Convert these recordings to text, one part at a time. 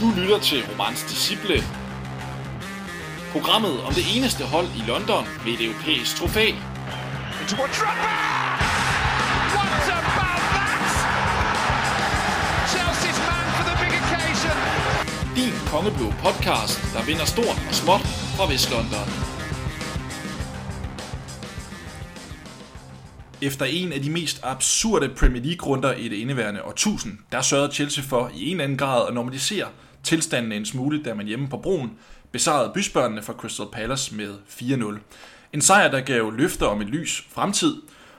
Du lytter til Romans Disciple. Programmet om det eneste hold i London med et europæisk trofæ. Into a Drogba! What about that? Chelsea's man for the big occasion. Din kongeblå podcast, der vinder stort og småt fra Vestlondon. Efter en af de mest absurde Premier League-runder i det indeværende årtusind, der sørgede Chelsea for i en eller anden grad at normalisere tilstanden en smule, da man hjemme på broen besejrede bysbørnene fra Crystal Palace med 4-0. En sejr, der gav løfter om en lys fremtid,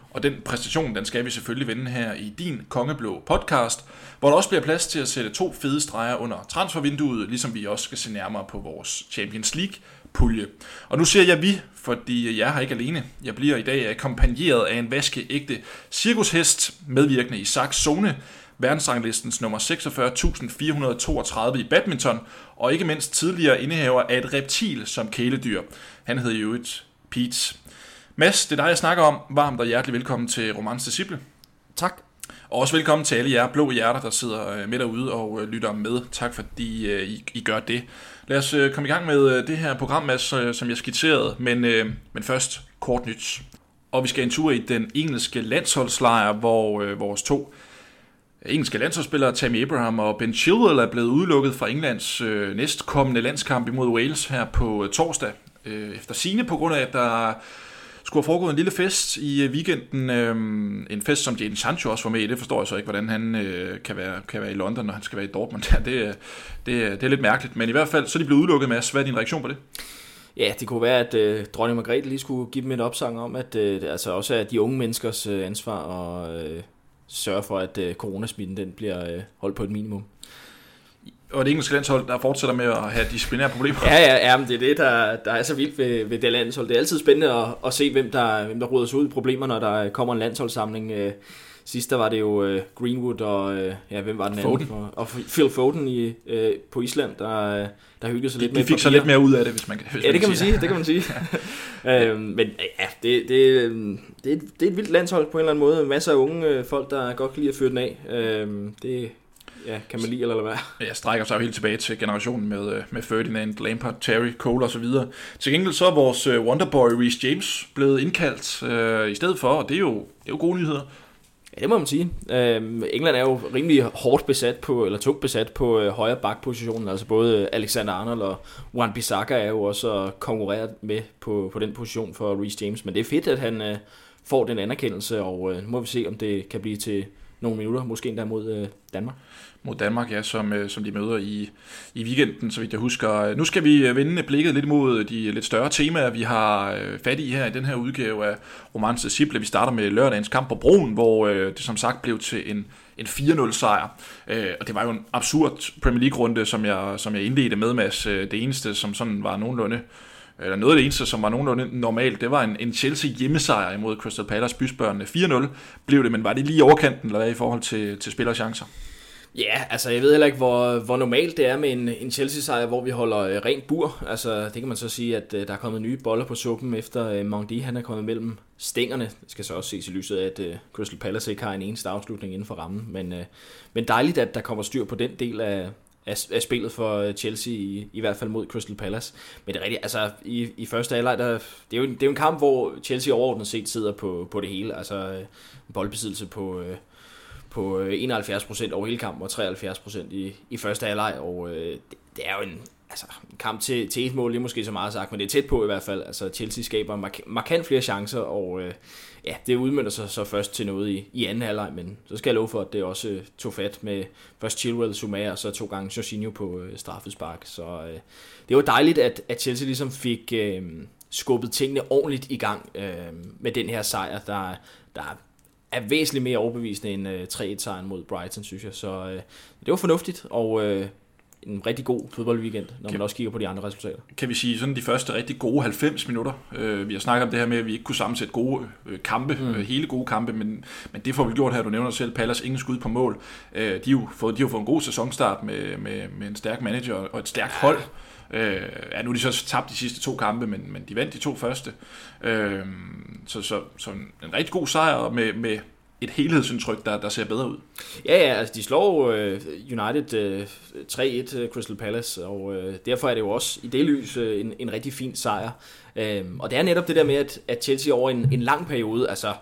og den præstation, den skal vi selvfølgelig vende her i din Kongeblå podcast, hvor der også bliver plads til at sætte to fede streger under transfervinduet, ligesom vi også skal se nærmere på vores Champions League pulje. Og nu siger jeg vi, fordi jeg er her ikke alene. Jeg bliver i dag akkompagneret af en vaskeægte cirkushest, medvirkende i Saks Zone, verdensranglistens nummer 46.432 i badminton, og ikke mindst tidligere indehaver af et reptil som kæledyr. Han hedder jo et Pete. Mads, det er dig, jeg snakker om. Varmt og hjertelig velkommen til Romans Disciple. Tak. Og også velkommen til alle jer blå hjerter, der sidder øh, med derude og øh, lytter med. Tak fordi øh, I, I gør det. Lad os komme i gang med det her program, Mads, som jeg skitserede. Men, men først kort nyt. Og vi skal en tur i den engelske landsholdslejr, hvor vores to engelske landsholdsspillere, Tammy Abraham og Ben Chilwell, er blevet udelukket fra Englands øh, næstkommende landskamp imod Wales her på øh, torsdag. Øh, efter sine på grund af, at der skulle have foregået en lille fest i øh, weekenden. Øh, en fest, som Jadon Sancho også var med i. Det forstår jeg så ikke, hvordan han øh, kan, være, kan være i London, når han skal være i Dortmund. Ja, det, det, det er lidt mærkeligt. Men i hvert fald, så er de blevet udelukket, Mads. Hvad er din reaktion på det? Ja, det kunne være, at øh, dronning Margrethe lige skulle give dem et opsang om, at øh, altså også er de unge menneskers øh, ansvar og... øh, sørge for, at øh, coronasmitten den bliver øh, holdt på et minimum og det engelske landshold, der fortsætter med at have disciplinære problemer. Ja, ja, ja men det er det, der, der er så vildt ved, ved det landshold. Det er altid spændende at, at se, hvem der, hvem der ruder sig ud i problemer, når der kommer en landsholdssamling. Øh, sidst der var det jo uh, Greenwood og, uh, ja, hvem var den Foden. anden? Og, og Phil Foden i, uh, på Island, der, der hyggede sig de, lidt de med. De fik så lidt mere ud af det, hvis man, hvis ja, det kan man sige, det kan man sige. uh, men ja, det, det, det, er, det er et vildt landshold på en eller anden måde. Masser af unge folk, der godt kan lide at fyre den af. Uh, det, ja, kan man lide eller hvad? Jeg strækker sig jo helt tilbage til generationen med, øh, med Ferdinand, Lampard, Terry, Cole og så videre. Til gengæld så er vores øh, Wonderboy Reece James blevet indkaldt øh, i stedet for, og det er jo, det er jo gode nyheder. Ja, det må man sige. Øhm, England er jo rimelig hårdt besat på, eller tungt besat på øh, højre bakpositionen. Altså både øh, Alexander Arnold og Juan Bissaka er jo også konkurreret med på, på den position for Reece James. Men det er fedt, at han øh, får den anerkendelse, og øh, nu må vi se, om det kan blive til nogle minutter, måske endda mod øh, Danmark mod Danmark, ja, som, øh, som de møder i, i weekenden, så vidt jeg husker. Nu skal vi øh, vende blikket lidt mod de lidt større temaer, vi har øh, fat i her i den her udgave af Romans Disciple. Vi starter med lørdagens kamp på Broen, hvor øh, det som sagt blev til en, en 4-0 sejr. Øh, og det var jo en absurd Premier League-runde, som jeg, som jeg indledte med, Mads. Det eneste, som sådan var nogenlunde eller noget af det eneste, som var nogenlunde normalt, det var en, en Chelsea hjemmesejr imod Crystal Palace bysbørnene. 4-0 blev det, men var det lige overkanten, eller hvad i forhold til, til spillerchancer? Ja, altså jeg ved heller ikke, hvor, hvor normalt det er med en, en Chelsea-sejr, hvor vi holder øh, rent bur. Altså det kan man så sige, at øh, der er kommet nye boller på suppen, efter øh, Mondi han er kommet mellem stængerne. Det skal så også ses i lyset af, at øh, Crystal Palace ikke har en eneste afslutning inden for rammen. Men, øh, men dejligt, at der kommer styr på den del af, af, af spillet for øh, Chelsea, i, i hvert fald mod Crystal Palace. Men det er rigtigt, altså i, i første halvleg, der, det, er jo, det er jo en kamp, hvor Chelsea overordnet set sidder på, på det hele. Altså øh, boldbesiddelse på... Øh, på øh, 71% over hele kampen og 73% i, i første halvleg, og øh, det, det er jo en, altså, en kamp til, til et mål, det er måske så meget sagt, men det er tæt på i hvert fald. Altså, Chelsea skaber mark- markant flere chancer, og øh, ja, det udmyndter sig så først til noget i, i anden halvleg, men så skal jeg love for, at det også øh, tog fat med først Chilwell, Zuma og så to gange Jorginho på øh, straffespark. Så øh, det var dejligt, at, at Chelsea ligesom fik øh, skubbet tingene ordentligt i gang øh, med den her sejr, der, der er væsentligt mere overbevisende end øh, 3-1-sejren mod Brighton, synes jeg. Så øh, det var fornuftigt, og øh, en rigtig god fodboldweekend, når kan, man også kigger på de andre resultater. Kan vi sige sådan de første rigtig gode 90 minutter? Øh, vi har snakket om det her med, at vi ikke kunne sammensætte gode øh, kampe, mm. øh, hele gode kampe, men, men det får vi gjort her. Du nævner selv, Pallas ingen skud på mål. Øh, de, har jo fået, de har fået en god sæsonstart med, med, med en stærk manager og et stærkt hold. Øh, ja, nu er de så tabt de sidste to kampe, men, men de vandt de to første. Øh, så, så, så en rigtig god sejr med, med et helhedsindtryk, der, der ser bedre ud. Ja, ja, altså de slår øh, United øh, 3-1 øh, Crystal Palace, og øh, derfor er det jo også i det lys øh, en, en rigtig fin sejr. Øh, og det er netop det der med, at, at Chelsea over en, en lang periode, altså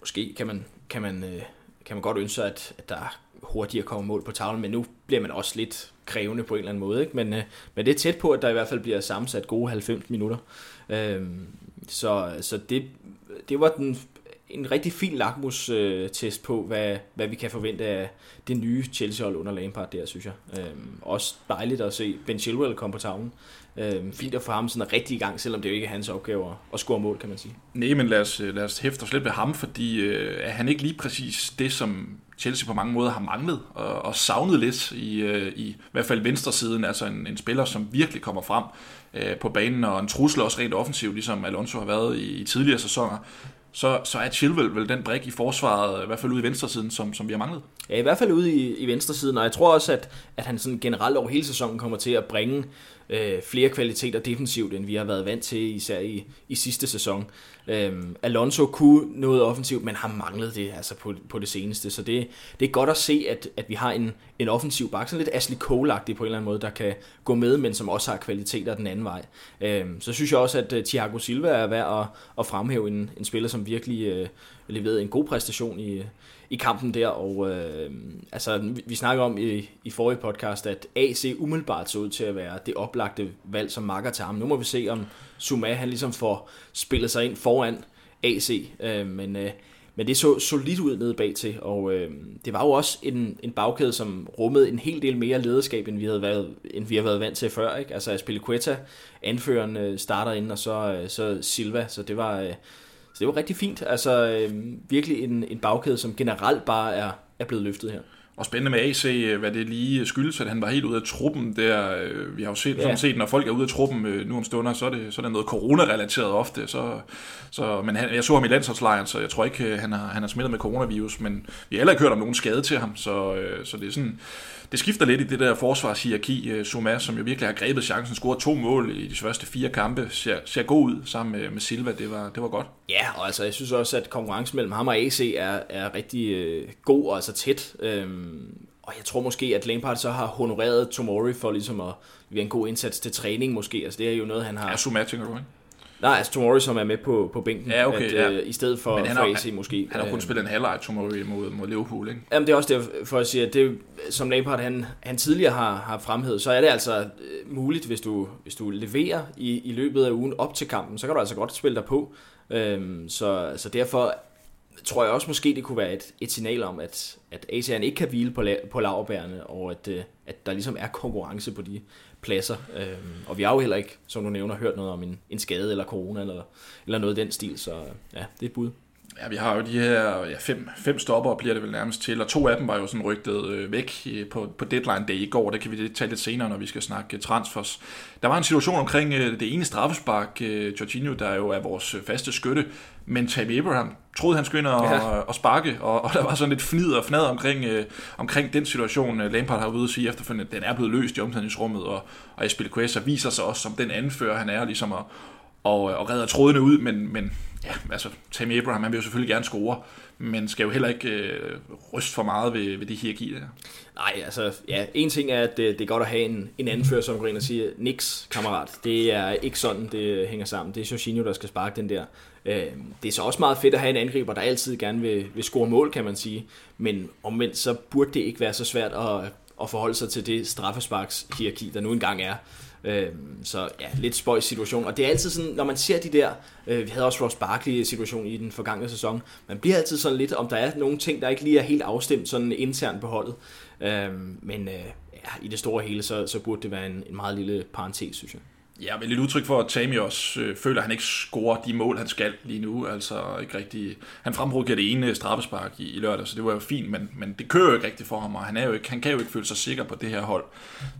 måske kan man, kan man, øh, kan man godt ønske sig, at, at der hurtigere kommer mål på tavlen, men nu bliver man også lidt krævende på en eller anden måde. Ikke? Men, øh, men det er tæt på, at der i hvert fald bliver sammensat gode 90 minutter. Øh, så så det, det var den en rigtig fin lakmus-test på, hvad, hvad vi kan forvente af det nye Chelsea-hold under Lampard der, synes jeg. Øh, også dejligt at se Ben Chilwell komme på tavlen. Øh, fint at få ham sådan rigtig i gang, selvom det jo ikke er hans opgave at, at score mål, kan man sige. Nej, men lad os, øh, lad os hæfte os lidt ved ham, fordi øh, er han ikke lige præcis det, som Chelsea på mange måder har manglet og, og savnet lidt i, øh, i, i hvert fald venstre siden, altså en, en spiller, som virkelig kommer frem øh, på banen, og en trussel også rent offensivt, ligesom Alonso har været i, i tidligere sæsoner så, så er Chilwell vel den brik i forsvaret, i hvert fald ude i venstresiden, som, som vi har manglet. Ja, i hvert fald ude i, i venstresiden, og jeg tror også, at, at han sådan generelt over hele sæsonen kommer til at bringe øh, flere kvaliteter defensivt, end vi har været vant til, især i, i sidste sæson. Øhm, Alonso kunne noget offensivt, men har manglet det altså på, på det seneste, så det, det er godt at se, at, at vi har en, en offensiv bak, sådan lidt Ashley cole på en eller anden måde, der kan gå med, men som også har kvaliteter den anden vej. Øhm, så synes jeg også, at øh, Thiago Silva er værd at, at fremhæve en, en spiller, som virkelig øh, leverede en god præstation i, i kampen der, og øh, altså, vi, vi snakker om i, i forrige podcast, at AC umiddelbart så ud til at være det oplagte valg som makker til ham. Nu må vi se, om Zuma han ligesom får spillet sig ind foran AC, øh, men, øh, men det så solidt ud nede bag til, og øh, det var jo også en, en bagkæde, som rummede en hel del mere lederskab, end vi havde været, end vi har været vant til før. Ikke? Altså Aspilicueta, anføreren, øh, starter ind, og så, øh, så Silva, så det var... Øh, så det var rigtig fint. Altså øh, virkelig en, en bagkæde, som generelt bare er, er blevet løftet her. Og spændende med AC, hvad det lige skyldes, at han var helt ude af truppen der. Øh, vi har jo set, ja. set når folk er ude af truppen øh, nu om stunder, så er det, så er det noget corona-relateret ofte. Så, så, men han, jeg så ham i landsholdslejren, så jeg tror ikke, øh, han har, han har smittet med coronavirus, men vi har heller ikke hørt om nogen skade til ham, så, så det er sådan det skifter lidt i det der forsvarshierarki. Øh, som jo virkelig har grebet chancen, scoret to mål i de første fire kampe, ser, ser god ud sammen med, med Silva. Det var, det var godt. Ja, og altså, jeg synes også, at konkurrencen mellem ham og AC er, er rigtig øh, god og altså tæt. Øhm, og jeg tror måske, at Lampard så har honoreret Tomori for ligesom at være en god indsats til træning måske. Altså, det er jo noget, han har... Ja, Zuma, tænker du, ikke? Nej, altså Tomori, som er med på, på bænken. Ja, okay. At, ja. Øh, I stedet for, Men han for AC måske. Han har kun øh, spillet en halvleg Tomori mod, mod Liverpool, ikke? Jamen det er også det, for at sige, at det, som Lampard han, han tidligere har, har fremhævet, så er det altså øh, muligt, hvis du, hvis du leverer i, i løbet af ugen op til kampen, så kan du altså godt spille dig på. Øhm, så, så derfor tror jeg også måske, det kunne være et, et signal om, at, at ASEAN ikke kan hvile på, la, på laverbærene, og at, øh, at der ligesom er konkurrence på de pladser. Øhm, og vi har jo heller ikke, som du nævner, hørt noget om en, en skade eller corona eller, eller noget i den stil, så øh, ja, det er et bud. Ja, vi har jo de her ja, fem, fem stopper, bliver det vel nærmest til, og to af dem var jo sådan rygtet øh, væk på, på deadline day i går. Det kan vi tage lidt senere, når vi skal snakke transfers. Der var en situation omkring øh, det ene straffespark, øh, Jorginho, der jo er vores faste skytte, men Tammy Abraham troede, han skulle ind og, ja. og, og sparke, og, og der var sådan lidt fnid og fnad omkring, øh, omkring den situation. Lampard har ude at sige efterfølgende, at den er blevet løst i omklædningsrummet, og, og Espilicueta viser sig også som den anfører, han er, ligesom at, og, øh, og redder trådene ud, men, men ja, altså Tammy Abraham, han vil jo selvfølgelig gerne score, men skal jo heller ikke øh, ryste for meget ved, ved det hierarki der. Nej, altså, ja, en ting er, at det, det er godt at have en, en anfører, som går ind og siger, niks, kammerat. Det er ikke sådan, det hænger sammen. Det er Jorginho, der skal sparke den der. Øh, det er så også meget fedt at have en angriber, der altid gerne vil, vil score mål, kan man sige. Men omvendt, så burde det ikke være så svært at, at forholde sig til det straffesparks hierarki, der nu engang er. Øh, så ja, lidt spøjs situation. Og det er altid sådan, når man ser de der, øh, vi havde også Ross Barkley situation i den forgangne sæson, man bliver altid sådan lidt, om der er nogle ting, der ikke lige er helt afstemt sådan internt på holdet. Øh, men øh, ja, i det store hele, så, så burde det være en, en meget lille parentes, synes jeg. Ja, vel et udtryk for, at Tammy også øh, føler, at han ikke scorer de mål, han skal lige nu. Altså ikke rigtig... Han frembrugte det ene straffespark i, i lørdag, så det var jo fint, men, men det kører jo ikke rigtigt for ham, og han, er jo ikke, han kan jo ikke føle sig sikker på det her hold.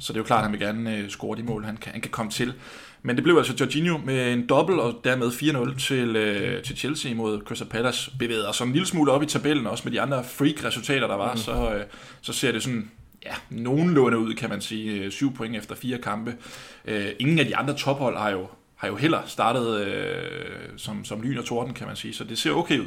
Så det er jo klart, at han vil gerne øh, score de mål, han kan, han kan komme til. Men det blev altså Jorginho med en dobbelt og dermed 4-0 til, øh, til Chelsea mod Crystal Palace. Bevæget sig en lille smule op i tabellen, også med de andre freak-resultater, der var, mm. så, øh, så ser det sådan ja, nogenlunde ud, kan man sige. Øh, syv point efter fire kampe. Øh, ingen af de andre tophold har jo har jo heller startet øh, som, som lyn og torden, kan man sige, så det ser okay ud.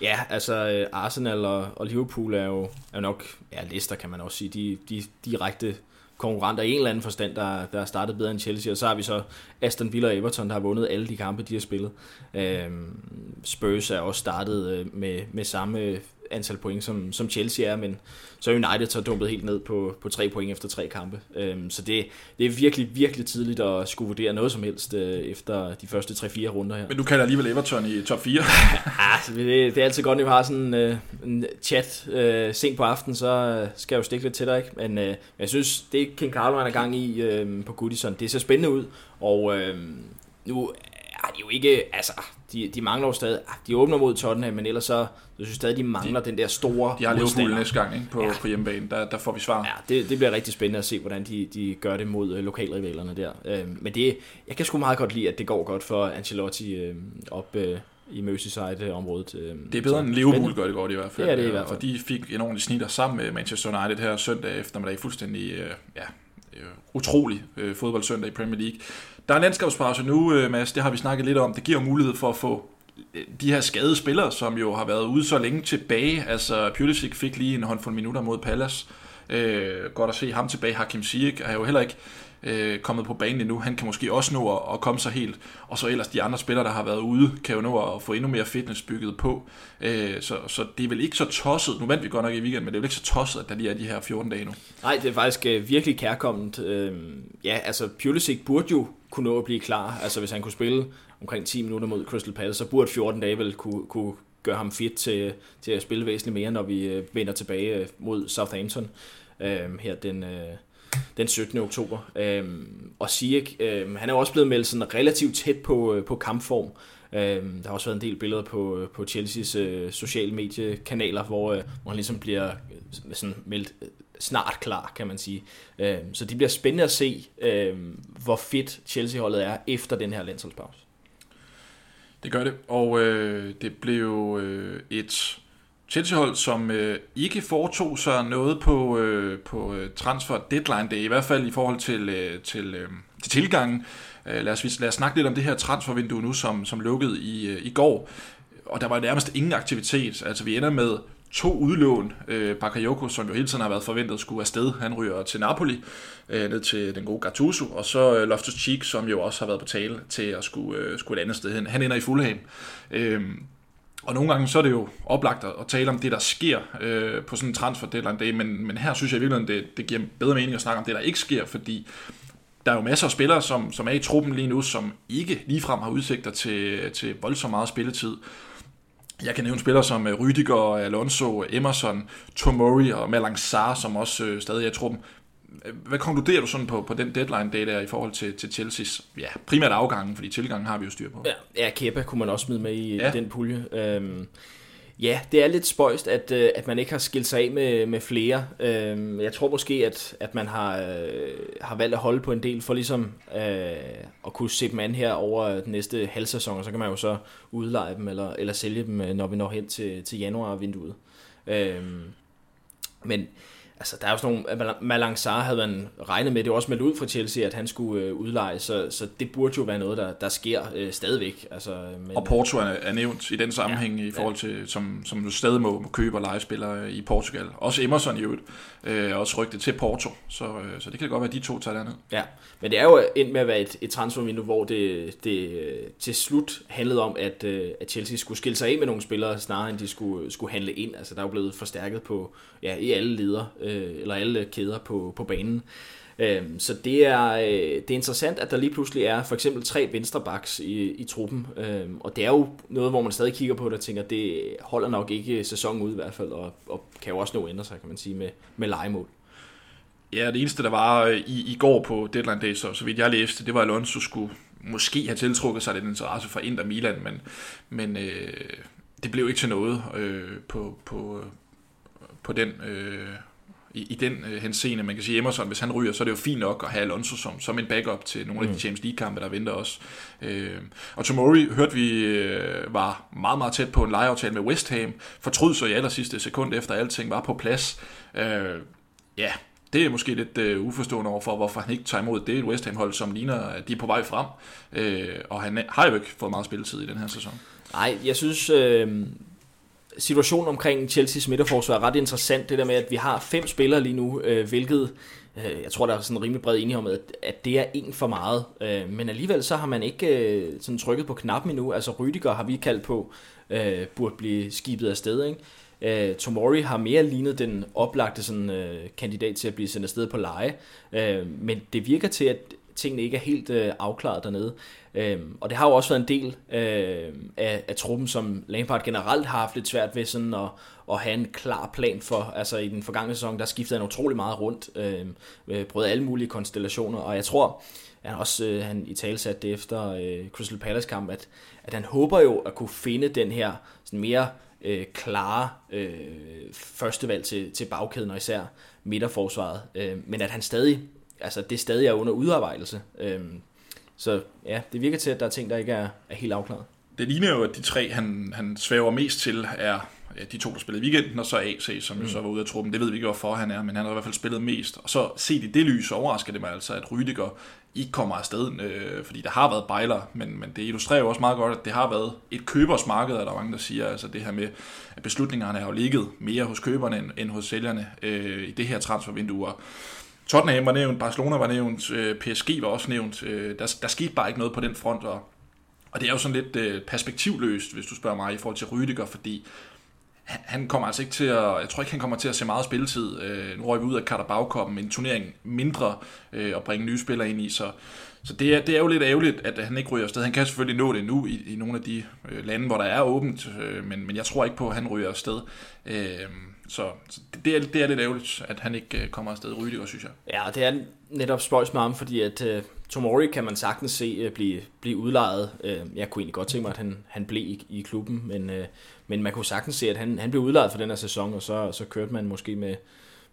Ja, altså øh, Arsenal og, og Liverpool er jo er nok, ja Leicester kan man også sige, de, de direkte konkurrenter i en eller anden forstand, der, der er startet bedre end Chelsea, og så har vi så Aston Villa og Everton, der har vundet alle de kampe, de har spillet. Øhm, Spurs er også startet øh, med, med samme antal point, som, som Chelsea er, men så er United så dumpet helt ned på, på tre point efter tre kampe. Øhm, så det, det er virkelig, virkelig tidligt at skulle vurdere noget som helst øh, efter de første 3-4 runder her. Men du kalder alligevel Everton i top 4. ja, det, det er altid godt, at vi har sådan øh, en chat øh, sent på aftenen, så øh, skal jeg jo stikke lidt til dig. Ikke? Men øh, jeg synes, det King Carlo er gang i øh, på Goodison, det ser spændende ud, og øh, nu er de jo ikke, altså, de, de mangler jo stadig, ah, de åbner mod Tottenham, men ellers så, jeg synes stadig, de mangler de, den der store De har Liverpool næste gang ikke? På, ja. på hjemmebane, der, der får vi svar. Ja, det, det bliver rigtig spændende at se, hvordan de, de gør det mod øh, lokalrivalerne der. Øh, men det, jeg kan sgu meget godt lide, at det går godt for Ancelotti øh, op øh, i Merseyside-området. Øh, det er bedre end Liverpool gør det godt i hvert fald. Det er det i hvert fald. Og de fik en ordentlig snitter sammen med Manchester United her søndag eftermiddag. Fuldstændig øh, ja, øh, utrolig øh, fodboldsøndag i Premier League. Der er en landskabspause nu, øh, Mads, det har vi snakket lidt om. Det giver mulighed for at få øh, de her skadede spillere, som jo har været ude så længe tilbage. Altså, Pulisic fik lige en håndfuld minutter mod Palace. Øh, godt at se ham tilbage. Hakim Ziyech er jo heller ikke øh, kommet på banen endnu. Han kan måske også nå at, at komme sig helt. Og så ellers de andre spillere, der har været ude, kan jo nå at få endnu mere fitness bygget på. Øh, så, så det er vel ikke så tosset. Nu vandt vi godt nok i weekenden, men det er vel ikke så tosset, at der lige er de her 14 dage nu. Nej, det er faktisk øh, virkelig kærkommet. Øh, ja, altså Pulisic burde jo kunne nå at blive klar. Altså hvis han kunne spille omkring 10 minutter mod Crystal Palace, så burde 14 dage vel kunne, kunne gøre ham fit til, til at spille væsentligt mere, når vi øh, vender tilbage øh, mod Southampton øh, her den, øh, den 17. oktober. Øhm, og Ziyech, øhm, han er også blevet meldt sådan relativt tæt på, øh, på kampform. Øhm, der har også været en del billeder på, øh, på Chelsea's øh, sociale mediekanaler, hvor, øh, hvor han ligesom bliver øh, sådan meldt øh, snart klar, kan man sige. Øh, så det bliver spændende at se, øh, hvor fedt Chelsea-holdet er efter den her landsholdspause. Det gør det, og øh, det blev øh, et Chelsea-hold, som øh, ikke foretog sig noget på, øh, på øh, transfer deadline day, i hvert fald i forhold til, øh, til, øh, til tilgangen. Øh, lad, os, lad os snakke lidt om det her transfervindue nu, som, som lukkede i, øh, i går. Og der var nærmest ingen aktivitet. Altså vi ender med to udlån. Øh, Bakayoko, som jo hele tiden har været forventet, skulle afsted. Han ryger til Napoli, øh, ned til den gode Gattuso. Og så øh, Loftus-Cheek, som jo også har været på tale til at skulle, øh, skulle et andet sted hen. Han ender i Fulham. Øh, og nogle gange så er det jo oplagt at tale om det, der sker øh, på sådan en transfer deadline day, men, men her synes jeg virkelig, det, det giver bedre mening at snakke om det, der ikke sker, fordi der er jo masser af spillere, som, som er i truppen lige nu, som ikke ligefrem har udsigter til, til voldsomt meget spilletid. Jeg kan nævne spillere som øh, Rydiger, Alonso, Emerson, Tomori og Malang Sarr, som også øh, stadig er i truppen. Hvad konkluderer du sådan på, på den deadline day der i forhold til, til Chelsea's ja, primært afgangen, fordi tilgangen har vi jo styr på. Ja, ja Kepa kunne man også smide med i ja. den pulje. Øhm, Ja, det er lidt spøjst, at, øh, at man ikke har skilt sig af med, med flere. Øhm, jeg tror måske, at, at man har, øh, har valgt at holde på en del for ligesom øh, at kunne se dem an her over den næste halvsæson, og så kan man jo så udleje dem eller, eller sælge dem, når vi når hen til, til januar-vinduet. Øhm, men altså, der er jo sådan nogle, Malang Sarr havde man regnet med, det var også meldt ud fra Chelsea, at han skulle øh, udleje, så, så det burde jo være noget, der, der sker øh, stadigvæk. Altså, men, og Porto er, er nævnt i den sammenhæng ja, i forhold til, som, som du stadig må, må købe og lege spillere i Portugal. Også Emerson i øvrigt, øh, også rygtet til Porto, så, øh, så det kan godt være, at de to tager derned. Ja, men det er jo endt med at være et, et transfervindue, hvor det, det øh, til slut handlede om, at, øh, at Chelsea skulle skille sig af med nogle spillere, snarere end de skulle, skulle handle ind. Altså, der er jo blevet forstærket på, ja, i alle leder, øh, Øh, eller alle kæder på, på banen. Øh, så det er, øh, det er interessant, at der lige pludselig er for eksempel tre venstrebacks i, i truppen, øh, og det er jo noget, hvor man stadig kigger på det og tænker, det holder nok ikke sæsonen ud i hvert fald, og, og kan jo også nå at ændre sig, kan man sige, med, med legemål. Ja, det eneste, der var øh, i, i går på deadline day, så, så vidt jeg læste, det var, at Alonso skulle måske have tiltrukket sig lidt interesse fra Inter Milan, men, men øh, det blev ikke til noget øh, på, på, øh, på den øh, i, i den øh, henseende. Man kan sige, Emerson, hvis han ryger, så er det jo fint nok at have Alonso som, som en backup til nogle mm. af de mm. Champions League-kampe, der venter os. Øh, og Tomori hørte vi øh, var meget, meget tæt på en lejeaftale med West Ham. Fortryd så i aller sidste sekund efter alting var på plads. Øh, ja, det er måske lidt øh, uforstående overfor, hvorfor han ikke tager imod det West Ham-hold, som ligner, at de er på vej frem. Øh, og han har jo ikke fået meget spilletid i den her sæson. Nej, jeg synes, øh, situationen omkring Chelsea's midterforsvar er ret interessant. Det der med, at vi har fem spillere lige nu, øh, hvilket øh, jeg tror, der er sådan en rimelig bred enighed om, at, at det er en for meget. Øh, men alligevel så har man ikke øh, sådan trykket på knappen endnu. Altså Rydiger har vi kaldt på, øh, burde blive skibet af sted, ikke? Øh, Tomori har mere lignet den oplagte sådan, øh, kandidat til at blive sendt afsted på leje, øh, men det virker til, at tingene ikke er helt øh, afklaret dernede. Øhm, og det har jo også været en del øh, af, af truppen, som Lampard generelt har haft lidt svært ved sådan at, at have en klar plan for. Altså i den forgangne sæson, der skiftede han utrolig meget rundt, øh, prøvede alle mulige konstellationer, og jeg tror, han også øh, han i tale satte det efter øh, Crystal Palace kamp, at, at han håber jo at kunne finde den her sådan mere øh, klare øh, førstevalg til, til bagkæden og især midterforsvaret. Øh, men at han stadig, altså det stadig er under udarbejdelse. Øh, så ja, det virker til, at der er ting, der ikke er, er helt afklaret. Det ligner jo, at de tre, han, han svæver mest til, er de to, der spillede i weekenden, og så AC, som mm. jo så var ude af truppen. Det ved vi ikke, hvorfor han er, men han har i hvert fald spillet mest. Og så set i det lys overrasker det mig altså, at Rydiger ikke kommer afsted, øh, fordi der har været bejler, men, men det illustrerer jo også meget godt, at det har været et købersmarked, og der er mange, der siger, altså det her med, at beslutningerne har jo ligget mere hos køberne end, end hos sælgerne øh, i det her transfervindue. Tottenham var nævnt, Barcelona var nævnt, øh, PSG var også nævnt. Øh, der, der skete bare ikke noget på den front, og, og det er jo sådan lidt øh, perspektivløst, hvis du spørger mig, i forhold til Rydiger, fordi han kommer altså ikke til at, jeg tror ikke, han kommer til at se meget spilletid. Øh, nu røg vi ud af Carabao en turnering mindre øh, at bringe nye spillere ind i, så, så det, er, det er jo lidt ærgerligt, at han ikke ryger afsted. Han kan selvfølgelig nå det nu i, i nogle af de øh, lande, hvor der er åbent, øh, men, men jeg tror ikke på, at han ryger afsted. Øh, så, så det, er, det er lidt ærgerligt, at han ikke øh, kommer afsted. Rydiger, synes jeg. Ja, det er netop spøjs med ham, fordi at uh, Tomori kan man sagtens se uh, blive, blive udlejet. Uh, jeg kunne egentlig godt tænke mig, at han, han blev i, i klubben, men, uh, men man kunne sagtens se, at han, han blev udlejet for den her sæson, og så, så kørte man måske med,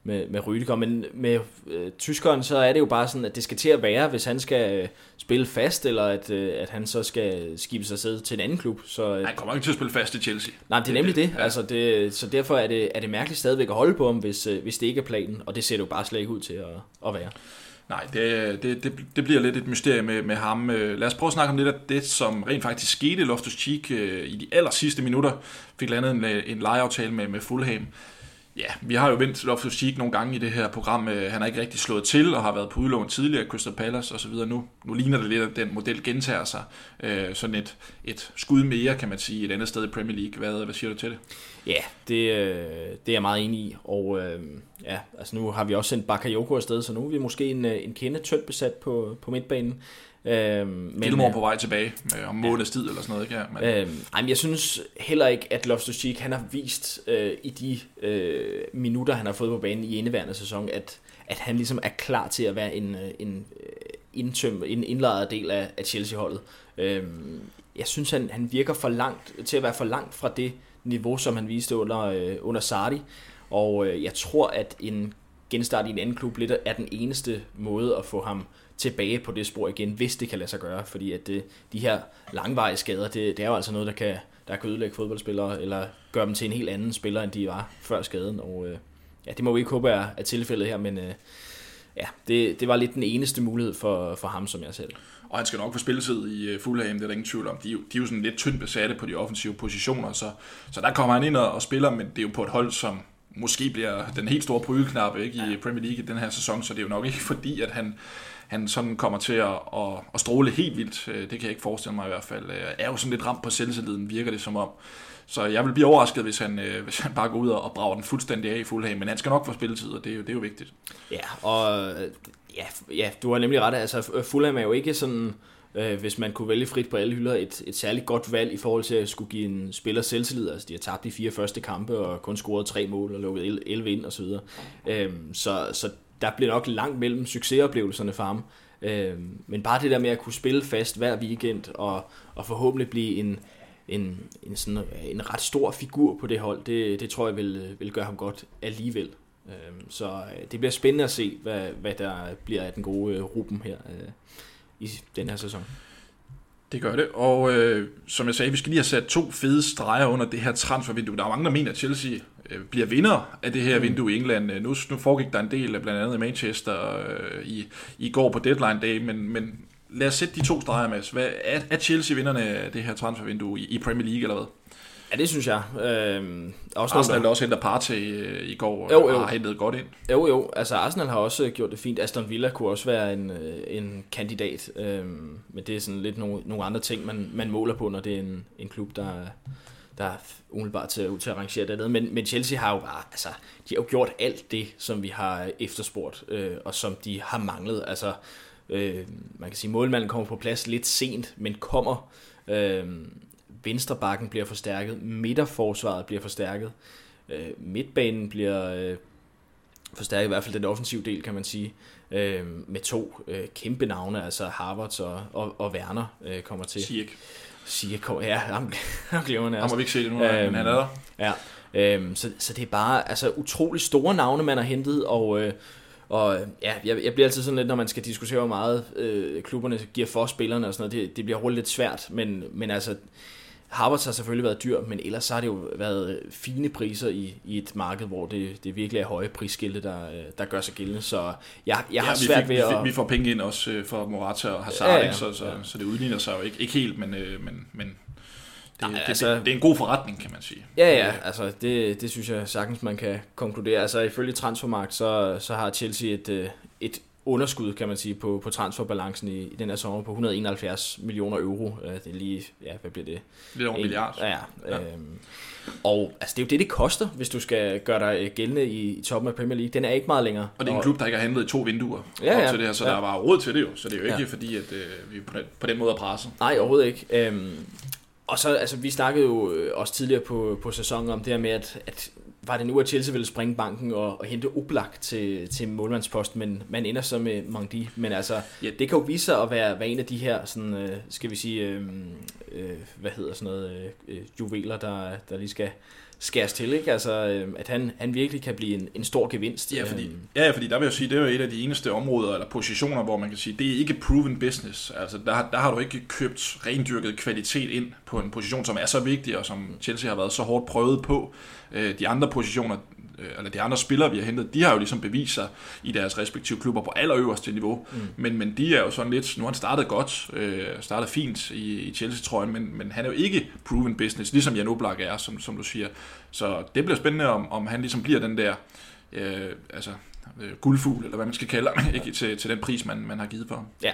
med, med Rydiger. Men med øh, tyskeren, så er det jo bare sådan, at det skal til at være, hvis han skal øh, spille fast, eller at, øh, at han så skal skibe sig sæde til en anden klub. Så, øh, han kommer ikke til at spille fast i Chelsea. Nej, det er nemlig det. Ja. Altså, det så derfor er det, er det mærkeligt stadigvæk at holde på ham, hvis, øh, hvis det ikke er planen, og det ser det jo bare slet ikke ud til at, at være. Nej, det, det, det, det bliver lidt et mysterie med, med ham. Øh, lad os prøve at snakke om lidt af det, som rent faktisk skete. Loftus Cheek øh, i de aller sidste minutter fik landet en, en lejeaftale med, med Fulham. Ja, vi har jo vendt Loftus Cheek nogle gange i det her program. Øh, han har ikke rigtig slået til og har været på udlån tidligere, Crystal Palace og så videre. Nu, nu ligner det lidt, at den model gentager sig. Øh, sådan et, et skud mere, kan man sige, et andet sted i Premier League. Hvad, hvad siger du til det? Ja, det, øh, det er jeg meget enig i. Og øh, ja, altså nu har vi også sendt Bakayoko afsted, så nu er vi måske en, øh, en kende tyndt besat på, på midtbanen. Øhm, men, Gilmore på vej tilbage med om måneds tid eller sådan noget, ikke? Ja, men... Øhm, ej, jeg synes heller ikke, at Loftus Cheek, han har vist øh, i de øh, minutter, han har fået på banen i indeværende sæson, at, at han ligesom er klar til at være en, øh, en, øh, indtøm, en indlejret del af, af Chelsea-holdet. Øhm, jeg synes, han, han virker for langt, til at være for langt fra det niveau, som han viste under, øh, under Sardi. Og øh, jeg tror, at en genstart i en anden klub lidt er den eneste måde at få ham tilbage på det spor igen, hvis det kan lade sig gøre, fordi at det, de her langvarige skader, det, det er jo altså noget, der kan, der kan ødelægge fodboldspillere, eller gøre dem til en helt anden spiller, end de var før skaden, og øh, ja, det må vi ikke håbe er, er tilfældet her, men øh, ja, det, det var lidt den eneste mulighed for, for ham, som jeg selv. Og han skal nok få spilletid i øh, Fulham, det er der ingen tvivl om. De er, jo, de er jo sådan lidt tyndt besatte på de offensive positioner, så, så der kommer han ind og, og spiller, men det er jo på et hold, som måske bliver den helt store prygeknap ikke, i Premier League i den her sæson, så det er jo nok ikke fordi, at han, han sådan kommer til at, at, at stråle helt vildt. Øh, det kan jeg ikke forestille mig i hvert fald. Øh, er jo sådan lidt ramt på selvtilliden, virker det som om. Så jeg vil blive overrasket, hvis han, øh, hvis han bare går ud og brager den fuldstændig af i Fulham. Men han skal nok få spilletid, og det er jo, det er jo vigtigt. Ja, og øh, ja, ja, du har nemlig ret. Altså, Fulham er jo ikke sådan øh, hvis man kunne vælge frit på alle hylder, et, et særligt godt valg i forhold til at skulle give en spiller selvtillid. Altså, de har tabt de fire første kampe og kun scoret tre mål og lukket 11 ind osv. Øh, så, så der bliver nok langt mellem succesoplevelserne for ham. Øh, men bare det der med at kunne spille fast hver weekend og, og forhåbentlig blive en, en, en, sådan, øh, en ret stor figur på det hold, det, det tror jeg vil, øh, vil gøre ham godt alligevel. Øhm, øh, så det bliver spændende at se, hvad, hvad der bliver af den gode øh, Ruben her. Øh, i den her sæson. Det gør det, og øh, som jeg sagde, vi skal lige have sat to fede streger under det her transfervindue. Der er mange, der mener, at Chelsea øh, bliver vinder af det her mm. vindue i England. Øh, nu, nu foregik der en del, blandt andet i Manchester øh, i, i går på deadline day, men, men lad os sætte de to streger, med. Hvad, er, er Chelsea vinderne af det her transfervindue i, i Premier League, eller hvad? Ja, det synes jeg. Øhm, også Arsenal har også hentet Partey øh, i går, jo, jo. og har hentet godt ind. Jo, jo. Altså Arsenal har også gjort det fint. Aston Villa kunne også være en, øh, en kandidat. Øhm, men det er sådan lidt nogle, nogle andre ting, man, man måler på, når det er en, en klub, der, der umiddelbart ser ud til at arrangere det. Men, men Chelsea har jo bare, altså, de har jo gjort alt det, som vi har efterspurgt, øh, og som de har manglet. Altså, øh, man kan sige, målmanden kommer på plads lidt sent, men kommer. Øh, Venstrebakken bliver forstærket, midterforsvaret bliver forstærket, øh, midtbanen bliver øh, forstærket, i hvert fald den offensive del, kan man sige, øh, med to øh, kæmpe navne, altså Harvards og, og, og Werner øh, kommer til. Sieg kommer, ja, ham, ham glemmer jeg Ham må vi ikke se det nu, øh, men han er der. Ja, øh, så, så det er bare altså, utrolig store navne, man har hentet, og... Øh, og ja, jeg, jeg bliver altid sådan lidt, når man skal diskutere, hvor meget øh, klubberne giver for spillerne og sådan noget, det, det bliver hurtigt lidt svært, men, men altså, Harvard har selvfølgelig været dyr, men ellers har det jo været fine priser i, i et marked, hvor det, det virkelig er høje prisskilte, der, der gør sig gældende. Så jeg, jeg ja, har svært fik, ved at... Vi får penge ind også øh, for Morata og Hazard, ja, ja, så, så, ja. så det udligner sig jo ikke, ikke helt, men, øh, men, men det, Nej, det, altså, det, det er en god forretning, kan man sige. Ja, ja, altså det, det synes jeg sagtens, man kan konkludere. Altså ifølge Transfermarkt, så, så har Chelsea et, øh, et underskud, kan man sige, på, på transferbalancen i, i den her sommer på 171 millioner euro. Øh, det er lige, ja, hvad bliver det? Lidt over en milliard. Ja, ja. Øhm, og altså, det er jo det, det koster, hvis du skal gøre dig gældende i, i toppen af Premier League. Den er ikke meget længere. Og det er en klub, der ikke har handlet i to vinduer ja, ja, op til det her, så ja. der var råd til det jo. Så det er jo ikke ja. fordi, at øh, vi på den, på den måde er presset. Nej, overhovedet ikke. Øhm, og så, altså, vi snakkede jo øh, også tidligere på, på sæsonen om det her med, at, at var det nu, at Chelsea ville springe banken og, og hente Oblak til, til målmandsposten, men man ender så med Mangdi. Men altså, ja. det kan jo vise sig at være, være en af de her, sådan, øh, skal vi sige, øh, øh, hvad hedder sådan noget, øh, juveler, der, der lige skal skæres til, ikke? Altså, øh, at han, han virkelig kan blive en, en stor gevinst. Ja, fordi, øhm. ja, fordi der vil jeg sige, det er jo et af de eneste områder eller positioner, hvor man kan sige, det er ikke proven business. Altså, der, der har du ikke købt rendyrket kvalitet ind på en position, som er så vigtig, og som Chelsea har været så hårdt prøvet på. Øh, de andre positioner, eller de andre spillere, vi har hentet, de har jo ligesom bevist sig i deres respektive klubber på allerøverste niveau. Mm. Men, men de er jo sådan lidt, nu har han startet godt, øh, startet fint i, i Chelsea-trøjen, men, men han er jo ikke proven business, ligesom Jan Oblak er, som, som du siger. Så det bliver spændende, om, om han ligesom bliver den der, øh, altså øh, guldfugl, eller hvad man skal kalde ham, ikke, til, til den pris, man, man har givet for ham. Ja.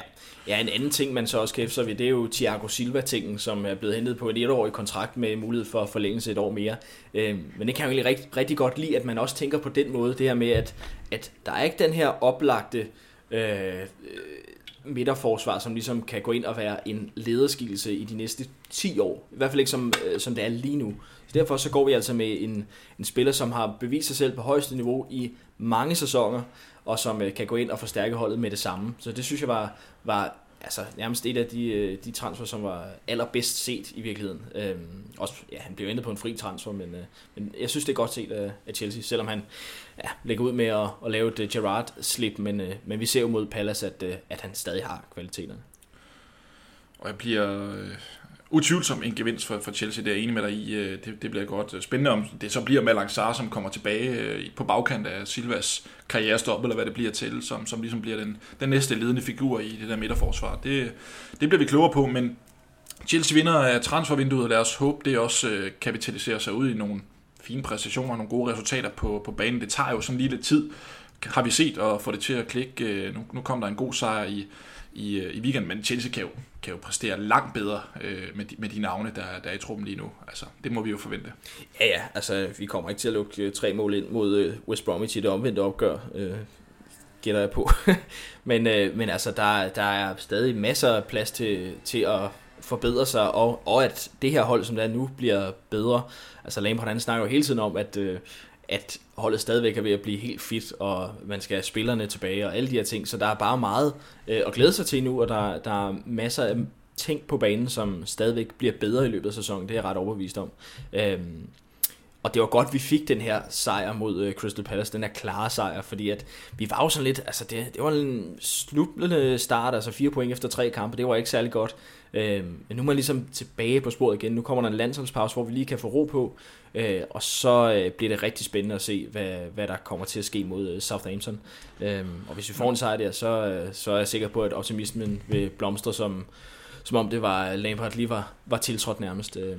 ja, en anden ting, man så også kan efter det er jo Thiago Silva-tingen, som er blevet hentet på et etårigt kontrakt med mulighed for at forlænge et år mere. Øh, men det kan jeg jo egentlig rigtig, rigtig godt lide, at man også tænker på den måde, det her med, at, at der er ikke den her oplagte øh, midterforsvar, som ligesom kan gå ind og være en lederskikkelse i de næste 10 år. I hvert fald ikke som, øh, som det er lige nu. Så derfor så går vi altså med en, en spiller, som har bevist sig selv på højeste niveau i mange sæsoner, og som øh, kan gå ind og forstærke holdet med det samme. Så det synes jeg var, var altså, nærmest et af de, øh, de transfer, som var allerbedst set i virkeligheden. Øhm, også, ja, han blev endet på en fri transfer, men, øh, men jeg synes, det er godt set af, af Chelsea, selvom han ja, lægger ud med at, at lave et øh, Gerrard-slip, men, øh, men vi ser jo mod Palace, at, øh, at han stadig har kvaliteterne. Og jeg bliver, øh, utvivlsomt en gevinst for, for Chelsea, det er jeg enig med dig i. Øh, det, det bliver godt øh, spændende, om det så bliver Malang Sarr, som kommer tilbage øh, på bagkant af Silvas karrierestop, eller hvad det bliver til, som, som ligesom bliver den, den næste ledende figur i det der midterforsvar. Det, det bliver vi klogere på, men Chelsea vinder af transfervinduet, lad os håbe, det også kapitaliserer sig ud i nogle fine præstationer, nogle gode resultater på, på banen. Det tager jo sådan lige lidt tid, har vi set, at få det til at klikke. Nu, nu kom der en god sejr i, i, øh, i weekenden, men Chelsea kan jo, kan jo præstere langt bedre øh, med, de, med de navne, der, der er i truppen lige nu. Altså, det må vi jo forvente. Ja, ja, altså vi kommer ikke til at lukke øh, tre mål ind mod øh, West Bromwich i det omvendte opgør, øh, gætter jeg på. men, øh, men altså, der, der er stadig masser af plads til, til at forbedre sig, og, og at det her hold, som det er nu, bliver bedre. Altså Lampard, han snakker jo hele tiden om, at, øh, at holdet stadigvæk er ved at blive helt fit, og man skal have spillerne tilbage, og alle de her ting. Så der er bare meget øh, at glæde sig til nu, og der, der er masser af ting på banen, som stadigvæk bliver bedre i løbet af sæsonen. Det er jeg ret overbevist om. Øhm, og det var godt, vi fik den her sejr mod øh, Crystal Palace, den her klare sejr, fordi at vi var jo sådan lidt, altså det, det var en sluttende start, altså fire point efter tre kampe, det var ikke særlig godt. Øh, men nu er man ligesom tilbage på sporet igen, nu kommer der en landsholdspause, hvor vi lige kan få ro på, øh, og så øh, bliver det rigtig spændende at se, hvad, hvad der kommer til at ske mod øh, Southampton. Øh, og hvis vi får en sejr der, så, øh, så er jeg sikker på, at optimismen vil blomstre, som, som om det var Lampard lige var, var tiltrådt nærmest. Øh.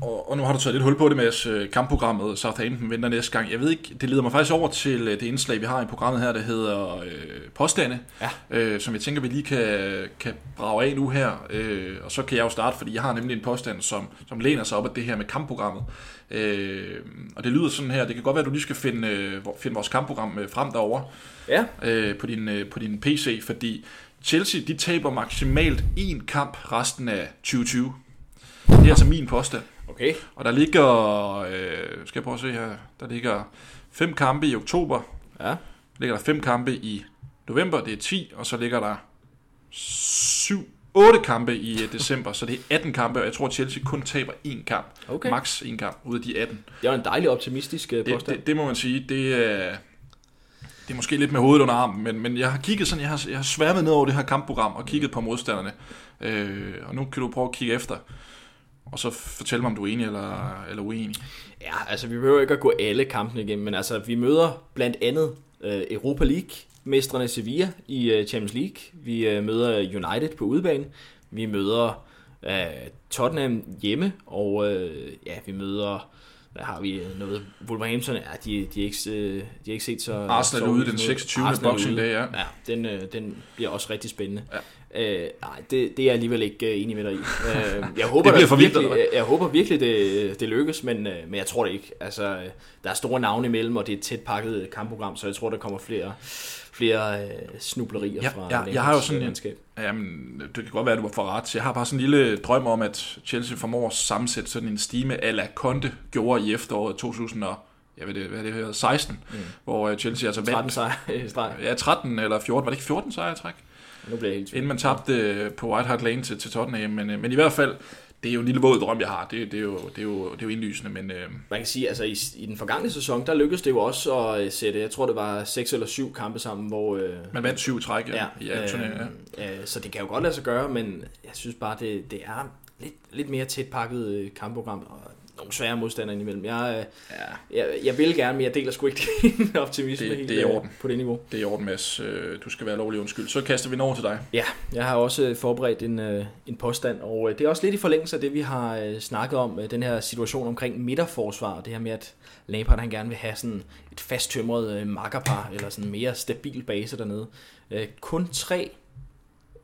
Og, og nu har du taget lidt hul på det med øh, kampprogrammet Southampton venter næste gang. Jeg ved ikke, det leder mig faktisk over til øh, det indslag, vi har i programmet her, der hedder øh, påstande, Ja. øh, som jeg tænker, vi lige kan, kan brage af nu her. Øh, og så kan jeg jo starte, fordi jeg har nemlig en påstand, som, som læner sig op af det her med kampprogrammet. Øh, og det lyder sådan her, det kan godt være, at du lige skal finde, øh, finde vores kampprogram øh, frem derovre Ja, øh, på, din, øh, på din PC, fordi Chelsea, de taber maksimalt én kamp resten af 2020. Det er altså min påstand. Okay. Og der ligger, øh, skal jeg prøve at se her, der ligger fem kampe i oktober, Ja, der ligger der fem kampe i november, det er 10, og så ligger der syv, otte kampe i øh, december, så det er 18 kampe, og jeg tror, at Chelsea kun taber én kamp. Okay. Max én kamp ud af de 18. det var en dejlig optimistisk øh, Det, påstand. det, det må man sige, det er, det er måske lidt med hovedet under armen, men, men jeg har kigget sådan, jeg har, jeg har sværmet ned over det her kampprogram og kigget på modstanderne, øh, og nu kan du prøve at kigge efter, og så fortælle mig, om du er enig eller, eller uenig. Ja, altså vi behøver ikke at gå alle kampene igennem, men altså vi møder blandt andet øh, Europa League, mestrene Sevilla i øh, Champions League. Vi øh, møder United på udebane. Vi møder øh, Tottenham hjemme, og øh, ja, vi møder hvad har vi noget Wolverhampton, ja, de, de, er ikke, øh, de er ikke set så... Arsenal så ude ud den som noget. 26. Arsenal er Boxing. Day, ja. Ja, den, øh, den bliver også rigtig spændende. Ja. Øh, nej, det, det er jeg alligevel ikke øh, enig med dig i. Øh, jeg håber, Det bliver virkelig, hvad? jeg håber virkelig, det, det lykkes, men, øh, men jeg tror det ikke. Altså, øh, der er store navne imellem, og det er et tæt pakket kampprogram, så jeg tror, der kommer flere, flere øh, snublerier Ja, fra ja, jeg har jo sådan mandskab. Jamen, det kan godt være, at du var for ret. Jeg har bare sådan en lille drøm om, at Chelsea formår at sammensætte sådan en stime, ala Conte gjorde i efteråret 2000 og, jeg ved det, hvad det her, 16, mm. hvor Chelsea altså 13 vandt. sejre i streg. Ja, 13 eller 14. Var det ikke 14 sejre i træk? Nu bliver jeg helt tvivl. Inden man tabte øh, på White Hart Lane til, til Tottenham. Men, øh, men i hvert fald, det er jo en lille våd drøm, jeg har. Det, det, er, jo, det, er, jo, det er jo indlysende, men øh, Man kan sige, altså i, i den forgangne sæson, der lykkedes det jo også at øh, sætte, jeg tror det var seks eller syv kampe sammen, hvor... Øh, man vandt syv træk ja, Ja, i ja, øh, øh, så det kan jo godt lade sig gøre, men jeg synes bare, det, det er lidt, lidt mere tæt pakket øh, kampprogram, og nogle svære modstandere indimellem. Jeg, øh, jeg, jeg vil gerne, men jeg deler sgu ikke din optimisme Det- helt, det er øh, orden. på det niveau. Det er i orden, Mads. Øh, Du skal være lovlig undskyld. Så kaster vi den over til dig. Ja, jeg har også forberedt en, en påstand, og det er også lidt i forlængelse af det, vi har snakket om, den her situation omkring midterforsvar, og det her med, at Lampard han gerne vil have sådan et fasttømret makkerpar, eller sådan en mere stabil base dernede. Kun tre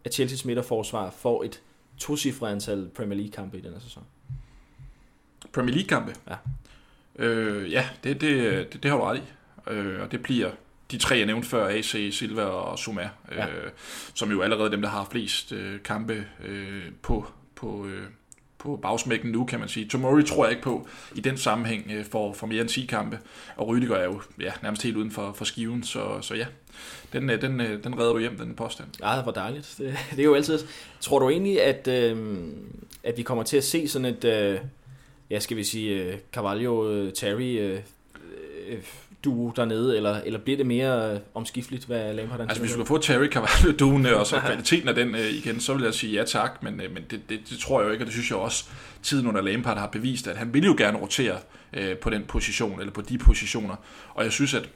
af Chelsea's midterforsvar får et tocifret antal Premier League-kampe i denne sæson. Premier League-kampe? Ja. Øh, ja, det, det, det, det har du ret i. Øh, og det bliver de tre, jeg nævnte før, AC, Silva og Zuma, Ja. øh, som jo allerede er dem, der har flest øh, kampe øh, på, på, øh, på bagsmækken nu, kan man sige. Tomori tror jeg ikke på i den sammenhæng øh, for, for mere end 10 kampe, og Rydiger er jo ja, nærmest helt uden for, for skiven, så, så ja, den, øh, den, øh, den redder du hjem, den påstand. Ja, hvor dejligt. Det, det er jo altid... Tror du egentlig, at, øh, at vi kommer til at se sådan et... Øh, ja, skal vi sige, øh, Carvalho, øh, Terry, øh, duo dernede, eller, eller bliver det mere omskifteligt, hvad Lampard han Altså hvis du kan få Terry Carvalho duen og så kvaliteten af den øh, igen, så vil jeg sige ja tak, men, øh, men det, det, det, tror jeg jo ikke, og det synes jeg også, tiden under Lampard har bevist, at han vil jo gerne rotere øh, på den position, eller på de positioner, og jeg synes, at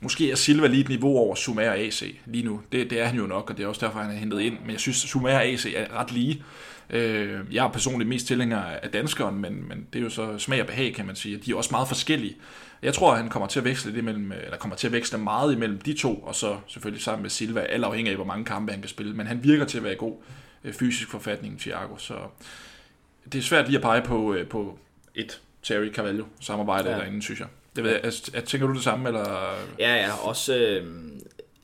måske er Silva lige et niveau over og AC lige nu. Det, det er han jo nok, og det er også derfor, han er hentet ind, men jeg synes, og AC er ret lige. Øh, jeg er personligt mest tilhænger af danskeren, men, men det er jo så smag og behag, kan man sige. De er også meget forskellige. Jeg tror, at han kommer til at veksle det imellem, eller kommer til at veksle meget imellem de to, og så selvfølgelig sammen med Silva, alt afhængig af, hvor mange kampe han kan spille. Men han virker til at være i god øh, fysisk forfatning, Thiago, så det er svært lige at pege på, øh, på et Terry Carvalho samarbejde ja. derinde, synes jeg. Det ved jeg, altså, at, altså, tænker du det samme, eller? Ja, ja, også, øh,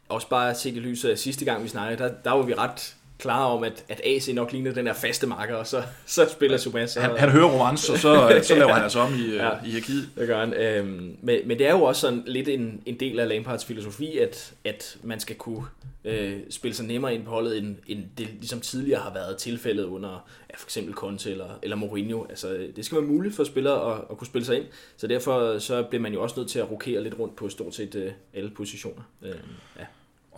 også bare set i lyset af sidste gang, vi snakkede, der, der var vi ret klare om, at, at AC nok ligner den her faste marker, og så, så spiller Subas. Han, han hører romance, og så, så laver han altså om i, ja. Ja. i hierarkiet. Det gør han. Øhm, men, men det er jo også sådan lidt en, en del af Lampards filosofi, at, at man skal kunne øh, spille sig nemmere ind på holdet, end, end det ligesom tidligere har været tilfældet under ja, for eksempel Conte eller, eller Mourinho. Altså, det skal være muligt for spillere at, at kunne spille sig ind, så derfor så bliver man jo også nødt til at rokere lidt rundt på stort set øh, alle positioner. Øh, ja.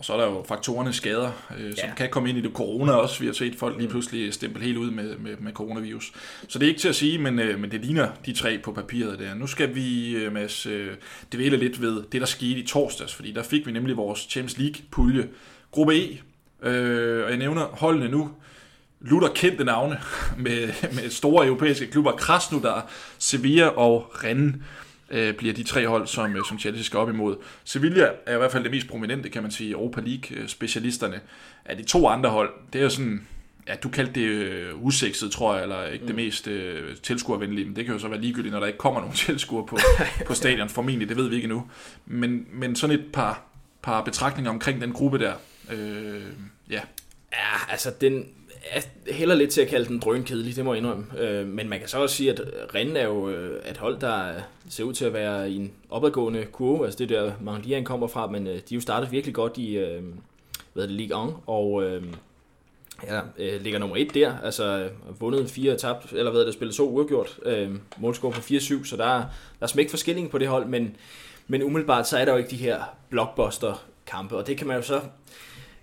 Og så er der jo faktorerne skader, øh, som Ja. kan komme ind i det corona også. Vi har set folk lige pludselig stempel helt ud med, med, med coronavirus. Så det er ikke til at sige, men, øh, men det ligner de tre på papiret der. Nu skal vi, øh, Mads, øh, dvæle lidt ved det, der skete i torsdags, fordi der fik vi nemlig vores Champions League-pulje. Gruppe E, øh, og jeg nævner holdene nu. Lutter kendte navne med, med store europæiske klubber. Krasnodar, Sevilla og Rennes øh, bliver de tre hold, som, øh, som Chelsea skal op imod. Sevilla er i hvert fald det mest prominente, kan man sige, Europa League-specialisterne. Af de to andre hold, det er jo sådan, ja, du kaldte det øh, usekset, tror jeg, eller ikke mm. det mest øh, tilskuervenlige, men det kan jo så være ligegyldigt, når der ikke kommer nogen tilskuere på, på stadion, formentlig, det ved vi ikke endnu. Men, men sådan et par, par betragtninger omkring den gruppe der, øh, ja, Ja, altså den er heller lidt til at kalde den drønkedelig, det må jeg indrømme. Øh, men man kan så også sige, at Rennes er jo øh, et hold, der ser ud til at være i en opadgående kurve. Altså det der Manglian kommer fra, men øh, de er jo startet virkelig godt i øh, hvad er det, Ligue 1, og øh, ja, øh, ligger nummer et der. Altså vundet fire og tabt, eller hvad er det, spillet så uafgjort. Øh, målscore på 4-7, så der er, der er smæk forskilling på det hold, men, men umiddelbart så er der jo ikke de her blockbuster kampe, og det kan man jo så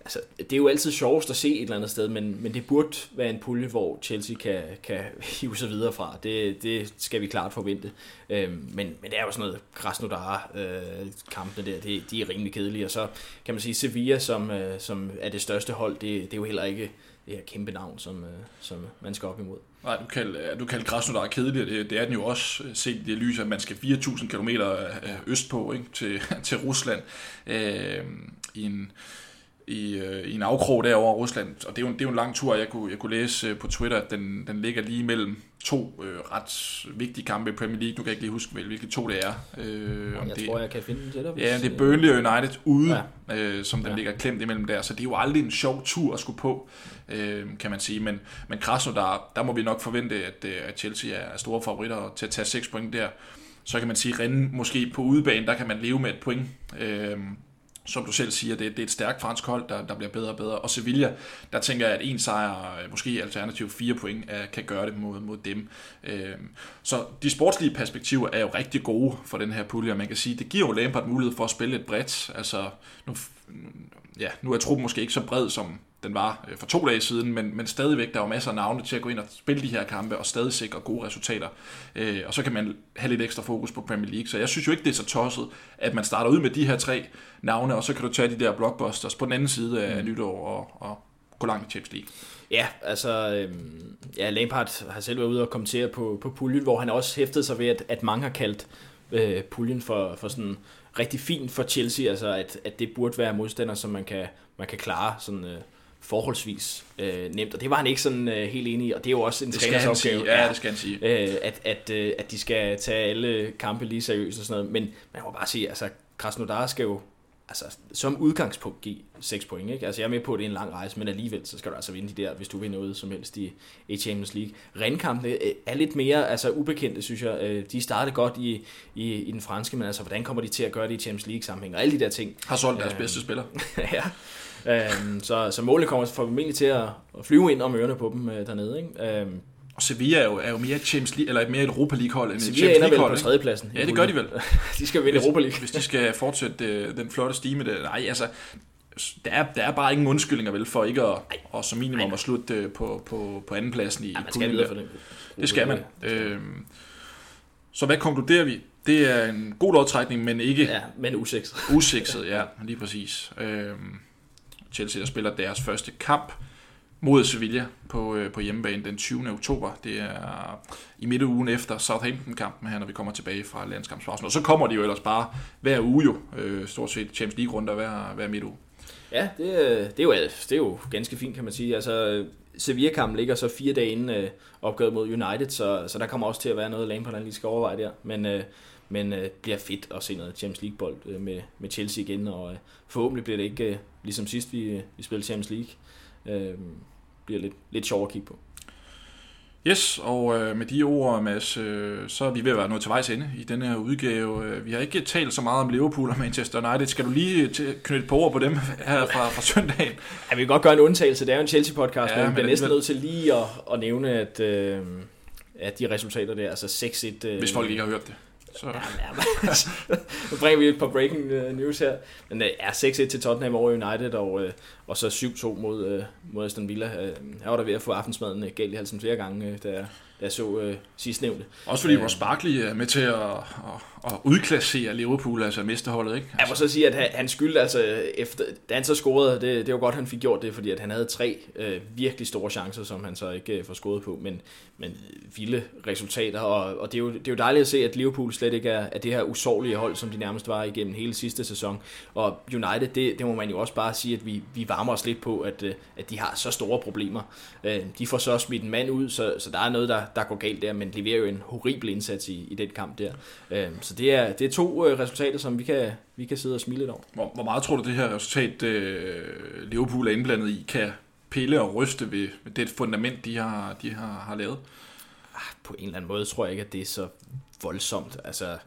altså, det er jo altid sjovest at se et eller andet sted, men, men det burde være en pulje, hvor Chelsea kan, kan hive sig videre fra. Det, det skal vi klart forvente. Øhm, men, men det er jo sådan noget Krasnodar øh, kampene der, det, de er rimelig kedelige. Og så kan man sige Sevilla, som, øh, som er det største hold, det, det er jo heller ikke det her kæmpe navn, som, øh, som man skal op imod. Nej, du kalder, du kalder Krasnodar kedelig, det, det er den jo også øh, set i det lys, at man skal 4.000 km øh, østpå ikke, til, til Rusland øh, i en i, øh, i en afkrog derovre Rusland, og det er jo en, det er jo en lang tur, jeg kunne, jeg kunne læse øh, på Twitter, at den, den ligger lige mellem to øh, ret vigtige kampe i Premier League. Nu kan jeg ikke lige huske, hvilke to det er. Øh, om Jeg det, tror, jeg kan finde dig. hvis- Ja, det er Burnley og United ude, Ja. øh, som den Ja. ligger klemt imellem der, så det er jo aldrig en sjov tur at skulle på, øh, kan man sige. Men, men Krasnodar, der må vi nok forvente, at, øh, at Chelsea er store favoritter til at tage 6 point der. Så kan man sige, Rennes måske på udebane, der kan man leve med et point. Øh, som du selv siger, det, det er et stærkt fransk hold, der, der bliver bedre og bedre. Og Sevilla, der tænker jeg, at en sejr, øh, måske alternativt fire point, er, kan gøre det mod, mod dem. Øh, så de sportslige perspektiver er jo rigtig gode for den her pulje, og man kan sige, det giver jo Lampard mulighed for at spille et bredt. Altså, nu, ja, nu er truppen måske ikke så bred, som den var øh, for to dage siden, men, men stadigvæk, der er jo masser af navne til at gå ind og spille de her kampe, og stadig sikre gode resultater. Øh, og så kan man have lidt ekstra fokus på Premier League, så jeg synes jo ikke, det er så tosset, at man starter ud med de her tre navne, og så kan du tage de der blockbusters på den anden side af mm. nytår og, og gå langt i Champions League. Ja, altså, øhm, ja, Lampard har selv været ude og kommentere på, på puljen, hvor han også hæftede sig ved, at, at mange har kaldt øh, puljen for, for sådan rigtig fint for Chelsea, altså at, at det burde være modstander, som man kan, man kan klare sådan øh, forholdsvis øh, nemt, og det var han ikke sådan øh, helt enig i, og det er jo også en Det træners opgave. sige. Ja, det skal han sige. øh, at, at, øh, at de skal tage alle kampe lige seriøst og sådan noget. Men man må bare sige, altså Krasnodar skal jo altså, som udgangspunkt give 6 point. Ikke? Altså, jeg er med på, at det er en lang rejse, men alligevel så skal du altså vinde de der, hvis du vil noget som helst i, i Champions League. Renkampene øh, er lidt mere altså, ubekendte, synes jeg. Øh, De startede godt i, i, i den franske, men altså, hvordan kommer de til at gøre det i Champions League sammenhæng? Og alle de der ting. Har solgt deres Øh, bedste spiller. ja. Øhm, så, så målet kommer formentlig til at, at flyve ind om ørerne på dem øh, dernede. Ikke? Øhm, Og Sevilla er jo, er jo mere et Champions League, eller et mere et Europa League hold end et Sevilla Champions ender vel League på tredjepladsen. Ja, det gør de vel. de skal vinde Europa League. Hvis de skal fortsætte øh, den flotte stime der. Nej, altså, der er, der er bare ingen undskyldninger vel for ikke at, og som minimum at slutte øh, på, på, på andenpladsen i Ja, man skal der. for den. Det skal man. Øhm, så hvad konkluderer vi? Det er en god lodtrækning, men ikke Ja, men usekset. usikset, ja, lige præcis. Øhm, Chelsea, der spiller deres første kamp mod Sevilla på, øh, på hjemmebane den 20. oktober. Det er i midtugen efter Southampton-kampen her, når vi kommer tilbage fra landskampspausen. Og så kommer de jo ellers bare hver uge jo, øh, stort set Champions League-runder hver, hver midtuge. Ja, det, øh, det, er jo, det er jo ganske fint, kan man sige. Altså, Sevilla-kampen ligger så fire dage inden øh, opgøret mod United, så, så der kommer også til at være noget, Lampard han lige skal overveje der. Men, øh, men øh, bliver fedt at se noget Champions League-bold øh, med, med Chelsea igen, og øh, forhåbentlig bliver det ikke øh, ligesom sidst, vi, vi spillede Champions League. øh, bliver lidt, lidt sjovere at kigge på. Yes, og øh, med de ord, Mads, øh, så er vi ved at være nået til vejs ende i denne her udgave. Øh, vi har ikke talt så meget om Liverpool og Manchester United. Skal du lige knytte på ord på dem her fra, fra søndagen? Ja, vi kan godt gøre en undtagelse. Det er jo en Chelsea-podcast, ja, men vi bliver næsten nødt til lige at, at nævne, at, øh, at de resultater der, altså 6-1... Øh, Hvis folk ikke har hørt det. Så. Ja, ja, nu bringer vi et par breaking øh, news her. Men er uh, 6-1 til Tottenham over United, og, uh, og så 7-2 mod, mod Aston Villa. Jeg var der ved at få aftensmaden galt i halsen flere gange, da, jeg, så uh, sidst nævnte. Også fordi uh, Ross Barkley er med til at, at, at udklassere Liverpool, altså mesterholdet, ikke? Altså. Jeg må så sige, at han, han skyldte altså, efter, da han så scorede, det, det var godt, han fik gjort det, fordi at han havde tre uh, virkelig store chancer, som han så ikke uh, får scoret på, men, men vilde resultater, og, og det, er jo, det er jo dejligt at se, at Liverpool slet ikke er, er det her usårlige hold, som de nærmest var igennem hele sidste sæson. Og United, det, det må man jo også bare sige, at vi, vi varmer os lidt på, at, øh, at de har så store problemer. Øh, de får så smidt en mand ud, så, så der er noget, der, der går galt der, men leverer jo en horribel indsats i, i den kamp der. Øh, så det er, det er to resultater, som vi kan, vi kan sidde og smile lidt over. Hvor, hvor meget tror du, det her resultat, Liverpool er indblandet i, kan pille og ryste ved, ved det fundament, de har, de har, har lavet? Ah, på en eller anden måde tror jeg ikke, at det er så voldsomt. Altså,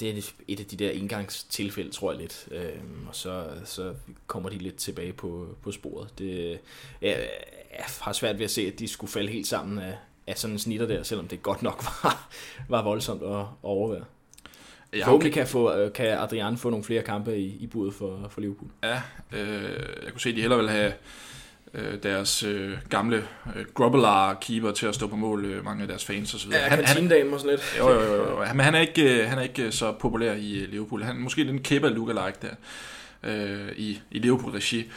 det er et af de der indgangstilfælde, tror jeg lidt. Øhm, og så, så kommer de lidt tilbage på, på sporet. Det, jeg, jeg har svært ved at se, at de skulle falde helt sammen af, af sådan en snitter der, selvom det godt nok var, var voldsomt at, at overvære. Ja, okay. kan, få, kan Adrian få nogle flere kampe i, i budet for, for Liverpool. Ja, øh, jeg kunne se, at de hellere vil have øh, deres øh, gamle øh, Grobbelaar-keeper til at stå på mål, øh, mange af deres fans osv. Ja, han, han, og sådan lidt. Jo, jo, jo, jo. Men han er ikke, øh, han er ikke øh, så populær i øh, Liverpool. Han er måske den kæber lookalike der øh, i, i Liverpool-regi.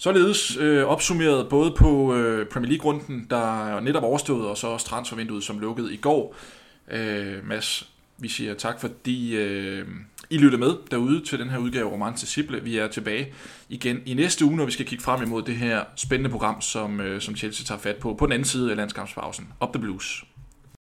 Således øh, opsummeret både på øh, Premier League-runden, der er netop overstået, og så også transfervinduet, som lukkede i går. Øh, Mads, vi siger tak, fordi øh, I lyttede med derude til den her udgave Roman til Sible. Vi er tilbage igen i næste uge, når vi skal kigge frem imod det her spændende program, som, øh, som Chelsea tager fat på på den anden side af landskampspausen. Up the Blues.